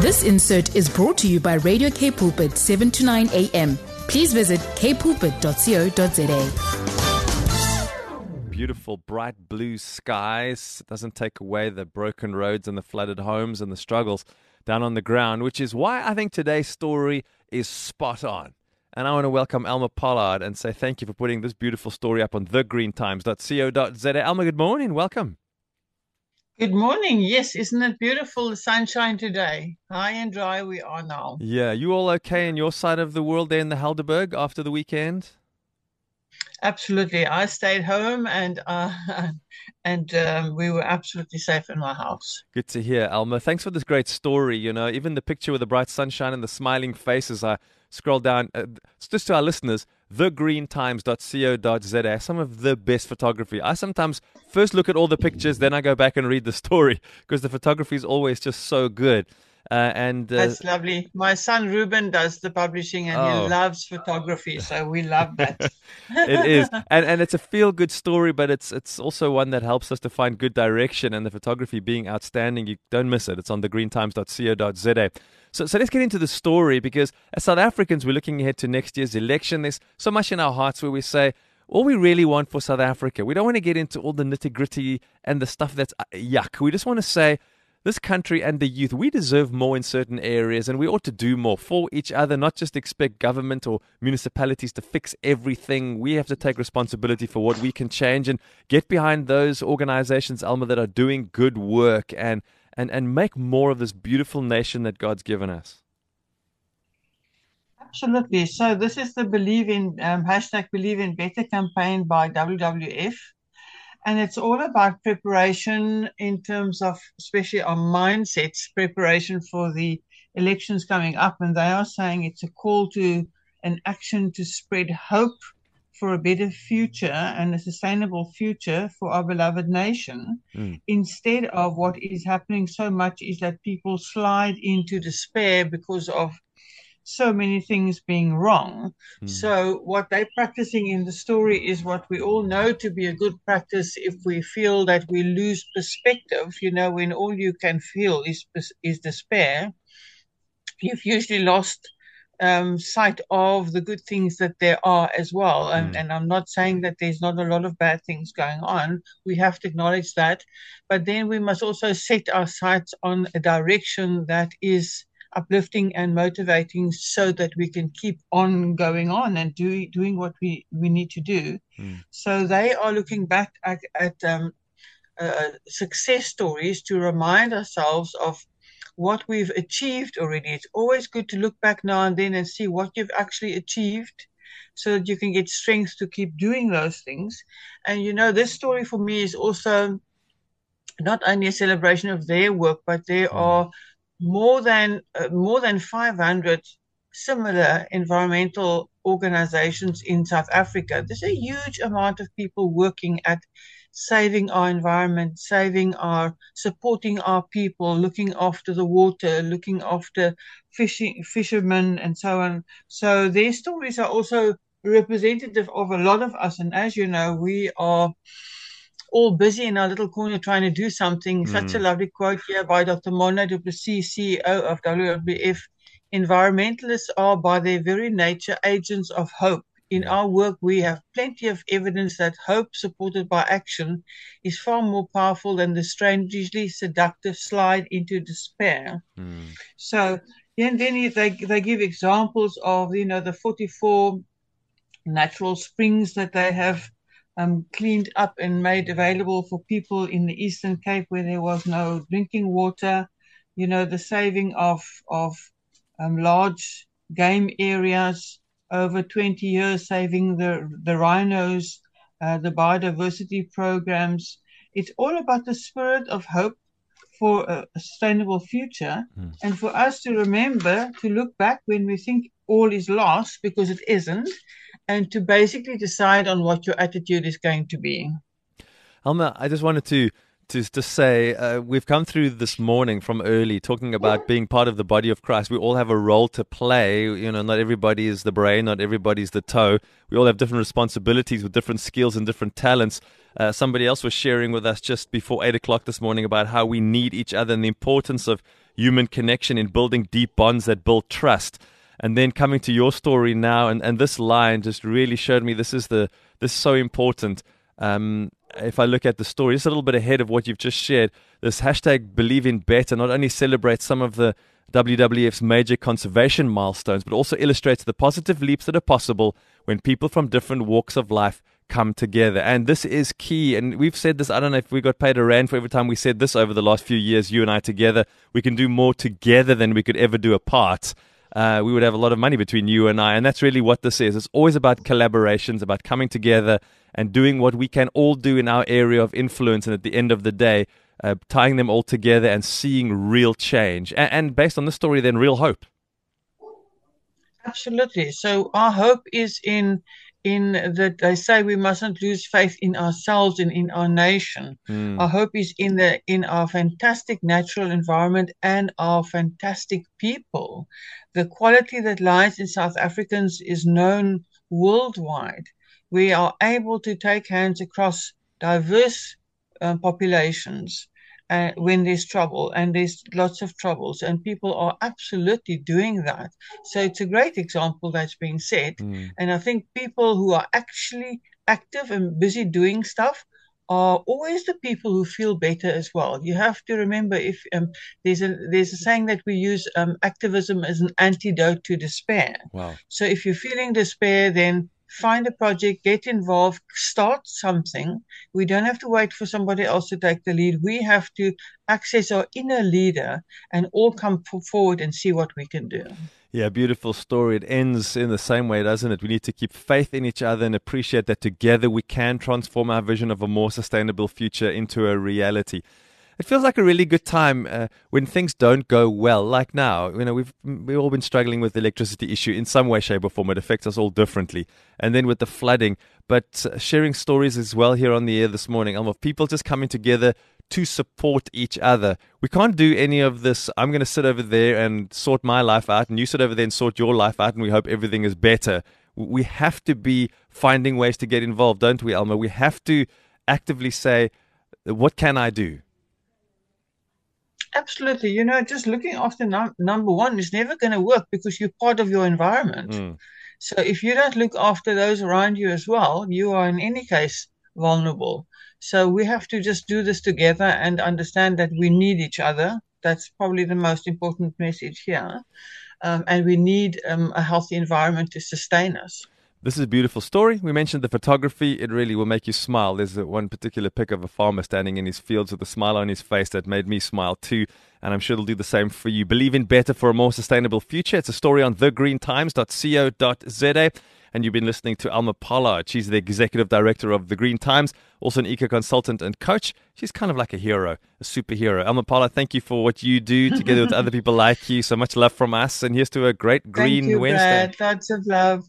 This insert is brought to you by Radio K Pulpit 7 to 9 a.m. Please visit kpulpit.co.za. Beautiful bright blue skies. Doesn't take away the broken roads and the flooded homes and the struggles down on the ground, which is why I think today's story is spot on. And I want to welcome Elma Pollard and say thank you for putting this beautiful story up on thegreentimes.co.za. Elma, good morning. Welcome. Good morning. Yes, isn't it beautiful? The sunshine today. High and dry we are now. Yeah, you all okay in your side of the world there in the Helderberg after the weekend? Absolutely. I stayed home and uh, and um, we were absolutely safe in my house. Good to hear, Alma. Thanks for this great story. You know, even the picture with the bright sunshine and the smiling faces. I scroll down. Uh, just to our listeners, thegreentimes.co.za, some of the best photography. I sometimes first look at all the pictures, then I go back and read the story because the photography is always just so good. Uh, and uh, that's lovely. My son Ruben does the publishing, and oh. he loves photography, so we love that. it is, and and it's a feel good story, but it's it's also one that helps us to find good direction. And the photography being outstanding, you don't miss it. It's on thegreentimes.co.za. So, so let's get into the story because as South Africans, we're looking ahead to next year's election. There's so much in our hearts where we say, all we really want for South Africa, we don't want to get into all the nitty gritty and the stuff that's uh, yuck. We just want to say, this country and the youth, we deserve more in certain areas and we ought to do more for each other, not just expect government or municipalities to fix everything. We have to take responsibility for what we can change and get behind those organizations, Alma, that are doing good work and and, and make more of this beautiful nation that God's given us? Absolutely. So this is the Believe in um, hashtag Believe in Better campaign by WWF, and it's all about preparation in terms of especially our mindsets, preparation for the elections coming up, and they are saying it's a call to an action to spread hope for a better future and a sustainable future for our beloved nation. Mm. Instead of what is happening so much is that people slide into despair because of so many things being wrong. Mm. So, what they're practicing in the story is what we all know to be a good practice if we feel that we lose perspective. You know, when all you can feel is, is despair, you've usually lost um, sight of the good things that there are as well. And, mm. and I'm not saying that there's not a lot of bad things going on. We have to acknowledge that. But then we must also set our sights on a direction that is uplifting and motivating so that we can keep on going on and do, doing what we, we need to do. Mm. So they are looking back at, at um, uh, success stories to remind ourselves of what we've achieved already. It's always good to look back now and then and see what you've actually achieved so that you can get strength to keep doing those things. And you know, this story for me is also not only a celebration of their work, but there mm. are more than uh, more than 500 similar environmental organizations in South Africa. There's a huge amount of people working at saving our environment, saving our, supporting our people, looking after the water, looking after fishing, fishermen, and so on. So their stories are also representative of a lot of us. And as you know, we are all busy in our little corner trying to do something. Mm. Such a lovely quote here by Dr. Morné du Plessis, CEO of WWF. Environmentalists are by their very nature agents of hope in our work, we have plenty of evidence that hope supported by action is far more powerful than the strangely seductive slide into despair. Mm. So, and then they, they give examples of, you know, the 44 natural springs that they have um, cleaned up and made available for people in the Eastern Cape where there was no drinking water, you know, the saving of, of um, large game areas over 20 years saving the, the rhinos, uh, the biodiversity programs. It's all about the spirit of hope for a, sustainable future mm. and for us to remember to look back when we think all is lost because it isn't and to basically decide on what your attitude is going to be. Elma, I just wanted to to to say uh, we've come through this morning from early talking about being part of the body of Christ. We all have a role to play. You know, not everybody is the brain, not everybody's the toe. We all have different responsibilities with different skills and different talents. Uh, somebody else was sharing with us just before eight o'clock this morning about how we need each other and the importance of human connection in building deep bonds that build trust. And then coming to your story now, and, and this line just really showed me this is the this is so important. Um, if I look at the story, just a little bit ahead of what you've just shared, this hashtag believe in better not only celebrates some of the WWF's major conservation milestones, but also illustrates the positive leaps that are possible when people from different walks of life come together. And this is key. And we've said this, I don't know if we got paid a rand for every time we said this over the last few years, you and I together. We can do more together than we could ever do apart. Uh, we would have a lot of money between you and I. And that's really what this is. It's always about collaborations, about coming together and doing what we can all do in our area of influence. And at the end of the day, uh, tying them all together and seeing real change. And, and based on this story, then real hope. Absolutely. So our hope is in in that they say we mustn't lose faith in ourselves and in our nation. Mm. Our hope is in the in our fantastic natural environment and our fantastic people. The quality that lies in South Africans is known worldwide we are able to take hands across diverse um, populations uh, when there's trouble, and there's lots of troubles, and people are absolutely doing that. So it's a great example that's being set, mm. and I think people who are actually active and busy doing stuff are always the people who feel better as well. You have to remember if um, there's a there's a saying that we use um, activism as an antidote to despair. Wow. So if you're feeling despair, then find a project, get involved, start something. We don't have to wait for somebody else to take the lead. We have to access our inner leader and all come forward and see what we can do. Yeah, beautiful story. It ends in the same way, doesn't it? We need to keep faith in each other and appreciate that together we can transform our vision of a more sustainable future into a reality it feels like a really good time uh, when things don't go well. Like now, you know, we've we've all been struggling with the electricity issue in some way, shape, or form. It affects us all differently. And then with the flooding, but uh, sharing stories as well here on the air this morning, of people just coming together to support each other. We can't do any of this. I'm going to sit over there and sort my life out, and you sit over there and sort your life out, and we hope everything is better. We have to be finding ways to get involved, don't we, Alma? We have to actively say, what can I do? Absolutely. You know, just looking after num- number one is never going to work because you're part of your environment. Mm. So if you don't look after those around you as well, you are in any case vulnerable. So we have to just do this together and understand that we need each other. That's probably the most important message here. Um, and we need um, a healthy environment to sustain us. This is a beautiful story. We mentioned the photography. It really will make you smile. There's one particular pic of a farmer standing in his fields with a smile on his face that made me smile too. And I'm sure it'll do the same for you. Believe in better for a more sustainable future. It's a story on thegreentimes.co.za. And you've been listening to Alma Pollard. She's the executive director of The Green Times, also an eco consultant and coach. She's kind of like a hero, a superhero. Alma Pollard, thank you for what you do together with other people like you. So much love from us. And here's to a great Green thank you, Wednesday. Brad. Lots of love.